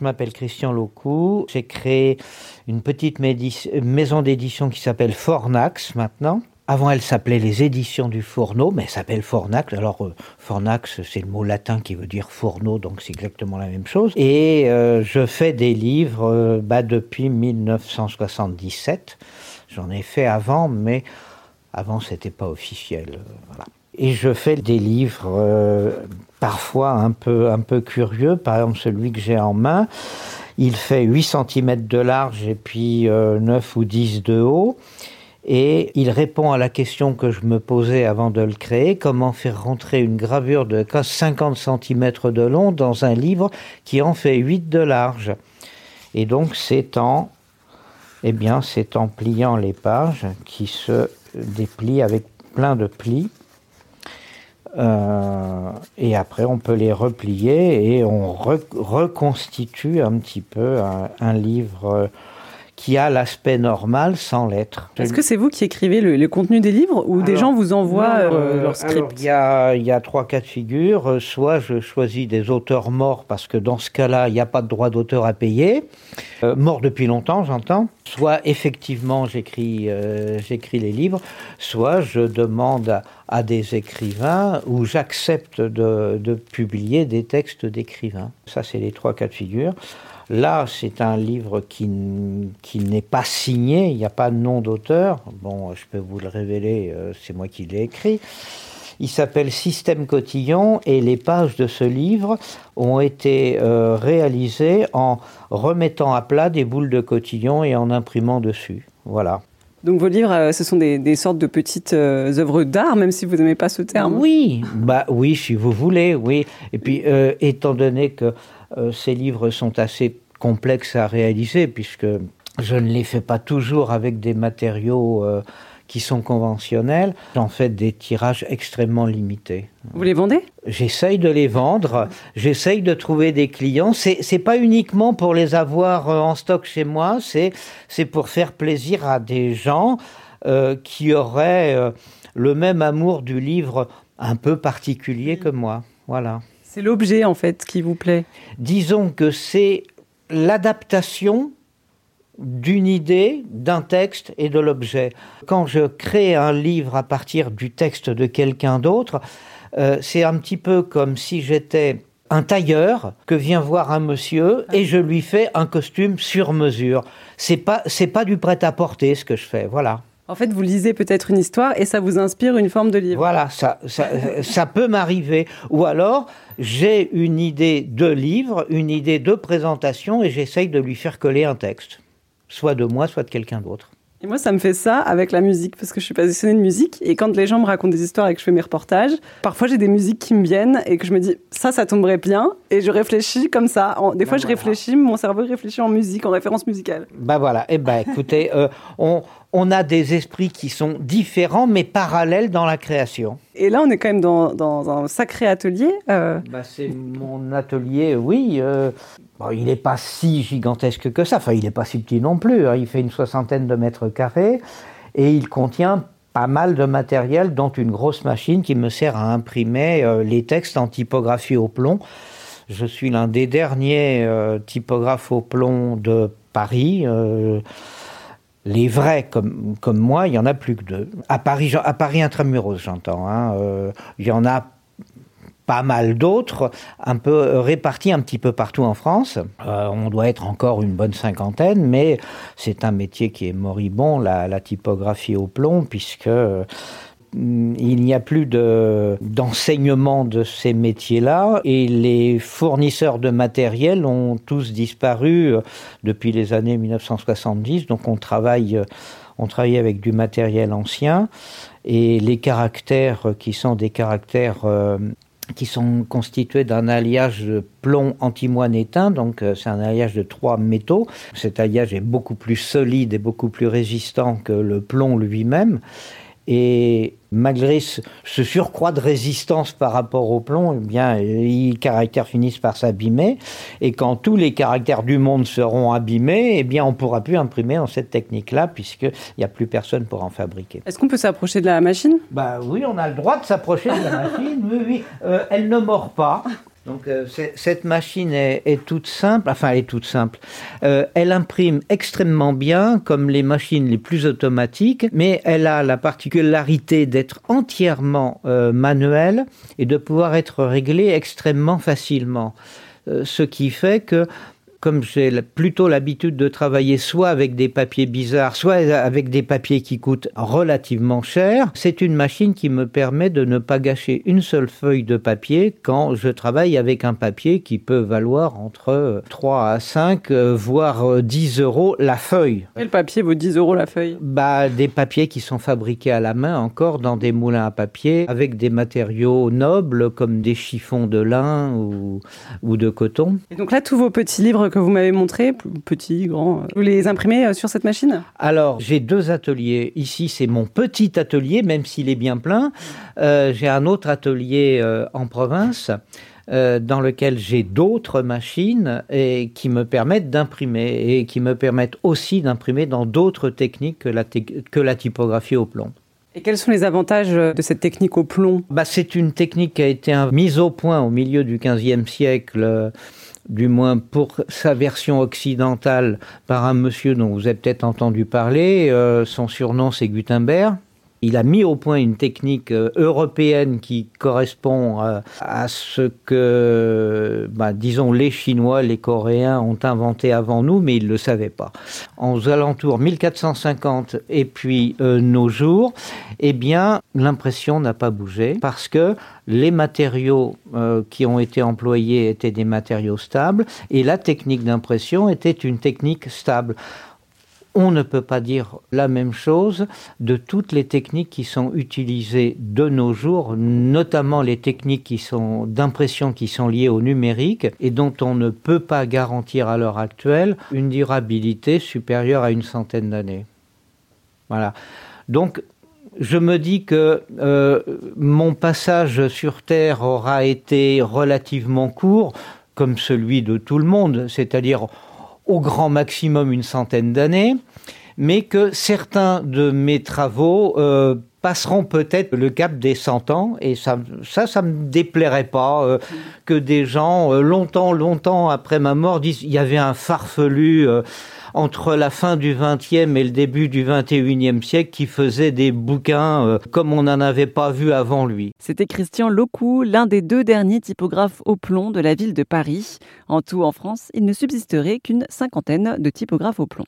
je m'appelle Christian Locou. J'ai créé une petite maison d'édition qui s'appelle Fornax maintenant. Avant, elle s'appelait les éditions du fourneau, mais elle s'appelle Fornax. Alors, euh, Fornax, c'est le mot latin qui veut dire fourneau, donc c'est exactement la même chose. Et euh, je fais des livres euh, bah, depuis 1977. J'en ai fait avant, mais avant, c'était pas officiel. voilà. Et je fais des livres parfois un peu, un peu curieux. Par exemple, celui que j'ai en main, il fait 8 cm de large et puis 9 ou 10 de haut. Et il répond à la question que je me posais avant de le créer, comment faire rentrer une gravure de 50 cm de long dans un livre qui en fait 8 de large? Et donc c'est en, eh bien, c'est en pliant les pages qui se déplient avec plein de plis. Euh, et après, on peut les replier et on reconstitue un petit peu un livre qui a l'aspect normal sans l'être. Est-ce que c'est vous qui écrivez le, contenu des livres ou des gens vous envoient euh, euh, leur script Il y a, y a trois cas de figure. Euh, soit je choisis des auteurs morts parce que dans ce cas-là, il n'y a pas de droit d'auteur à payer. morts depuis longtemps, j'entends. Soit effectivement j'écris j'écris les livres, soit je demande à, des écrivains ou j'accepte de, de publier des textes d'écrivains. Ça, c'est les trois cas de figure. Là, c'est un livre qui, qui n'est pas signé, il n'y a pas de nom d'auteur. Bon, je peux vous le révéler, euh, c'est moi qui l'ai écrit. Il s'appelle Système Cotillon et les pages de ce livre ont été euh, réalisées en remettant à plat des boules de cotillon et en imprimant dessus. Voilà. Donc vos livres, euh, ce sont des, sortes de petites œuvres d'art, même si vous n'aimez pas ce terme. Oui, bah oui, si vous voulez, oui. Et puis, étant donné que euh, ces livres sont assez complexes à réaliser puisque je ne les fais pas toujours avec des matériaux euh, qui sont conventionnels. J'en fais des tirages extrêmement limités. Vous les vendez? J'essaye de les vendre, j'essaye de trouver des clients. C'est, c'est pas uniquement pour les avoir euh, en stock chez moi, c'est, c'est pour faire plaisir à des gens qui auraient le même amour du livre un peu particulier que moi. Voilà. C'est l'objet en fait qui vous plaît? Disons que c'est l'adaptation d'une idée, d'un texte et de l'objet. Quand je crée un livre à partir du texte de quelqu'un d'autre, euh, c'est un petit peu comme si j'étais un tailleur que vient voir un monsieur et je lui fais un costume sur mesure. C'est pas c'est pas du prêt à porter ce que je fais, voilà. En fait, vous lisez peut-être une histoire et ça vous inspire une forme de livre. Voilà, ça, ça, peut m'arriver. Ou alors, j'ai une idée de livre, une idée de présentation et j'essaye de lui faire coller un texte. Soit de moi, soit de quelqu'un d'autre. Et moi, ça me fait ça avec la musique, parce que je suis passionnée de musique. Et quand les gens me racontent des histoires et que je fais mes reportages, parfois j'ai des musiques qui me viennent et que je me dis, ça, ça tomberait bien. Et je réfléchis comme ça. Des fois, bah je réfléchis, mon cerveau réfléchit en musique, en référence musicale. Bah voilà. Eh ben, écoutez, euh, on, on a des esprits qui sont différents mais parallèles dans la création. Et là, on est quand même dans, un sacré atelier. Euh. Bah, c'est mon atelier, oui. Euh, il n'est pas si gigantesque que ça. Enfin, il n'est pas si petit non plus. Hein. Il fait une soixantaine de mètres carrés et il contient pas mal de matériel, dont une grosse machine qui me sert à imprimer euh, les textes en typographie au plomb. Je suis l'un des derniers typographes au plomb de Paris. Les vrais comme, comme moi, il y en a plus que deux. À Paris, à Paris intramuros, j'entends. Hein, euh, il y en a pas mal d'autres, un peu répartis un petit peu partout en France. Euh, on doit être encore une bonne cinquantaine, mais c'est un métier qui est moribond, la typographie au plomb, puisque il n'y a plus d'enseignement de, ces métiers-là et les fournisseurs de matériel ont tous disparu euh, depuis les années 1970. Donc on travaille, euh, on travaille avec du matériel ancien et les caractères qui sont des caractères euh, qui sont constitués d'un alliage de plomb antimoine éteint, donc c'est un alliage de trois métaux. Cet alliage est beaucoup plus solide et beaucoup plus résistant que le plomb lui-même. Et malgré ce, surcroît de résistance par rapport au plomb, eh bien, les caractères finissent par s'abîmer. Et quand tous les caractères du monde seront abîmés, eh bien, on ne pourra plus imprimer dans cette technique-là, puisqu'il n'y a plus personne pour en fabriquer. Est-ce qu'on peut s'approcher de la machine? Bah oui, on a le droit de s'approcher de la machine. Oui, oui. Euh, elle ne mord pas. Donc euh, cette machine est, toute simple, enfin elle est toute simple. Euh, elle imprime extrêmement bien comme les machines les plus automatiques, mais elle a la particularité d'être entièrement euh, manuelle et de pouvoir être réglée extrêmement facilement. ce qui fait que comme j'ai plutôt l'habitude de travailler soit avec des papiers bizarres, soit avec des papiers qui coûtent relativement cher, c'est une machine qui me permet de ne pas gâcher une seule feuille de papier quand je travaille avec un papier qui peut valoir entre 3 à 5, euh, voire 10 euros la feuille. Et le papier vaut 10 euros la feuille? Bah, Des papiers qui sont fabriqués à la main encore dans des moulins à papier avec des matériaux nobles comme des chiffons de lin ou, ou de coton. Et donc là, tous vos petits livres que vous m'avez montré, petit, grand, vous les imprimez euh, sur cette machine? Alors, j'ai deux ateliers. Ici, c'est mon petit atelier, même s'il est bien plein. Euh, j'ai un autre atelier euh, en province. dans lequel j'ai d'autres machines et qui me permettent d'imprimer et qui me permettent aussi d'imprimer dans d'autres techniques que la, que la typographie au plomb. Et quels sont les avantages de cette technique au plomb? Bah, C'est une technique qui a été mise au point au milieu du XVe siècle du moins pour sa version occidentale, par un monsieur dont vous avez peut-être entendu parler. Euh, son surnom, c'est Gutenberg. Il a mis au point une technique euh, européenne qui correspond euh, à ce que, bah, disons, les Chinois, les Coréens ont inventé avant nous, mais ils ne le savaient pas. En alentours 1450 et puis euh, nos jours, eh bien, l'impression n'a pas bougé parce que les matériaux qui ont été employés étaient des matériaux stables et la technique d'impression était une technique stable on ne peut pas dire la même chose de toutes les techniques qui sont utilisées de nos jours, notamment les techniques d'impression qui sont liées au numérique et dont on ne peut pas garantir à l'heure actuelle une durabilité supérieure à une centaine d'années. Voilà. Donc je me dis que euh, mon passage sur Terre aura été relativement court, comme celui de tout le monde, c'est-à-dire au grand maximum une centaine d'années, mais que certains de mes travaux euh, passeront peut-être le cap des 100 ans, et ça, ça, ça me déplairait pas euh, que des gens, euh, longtemps, longtemps après ma mort, disent il y avait un farfelu entre la fin du XXe et le début du XXIe siècle qui faisait des bouquins comme on n'en avait pas vu avant lui. C'était Christian Locou, l'un des deux derniers typographes au plomb de la ville de Paris. En tout, en France, il ne subsisterait qu'une cinquantaine de typographes au plomb.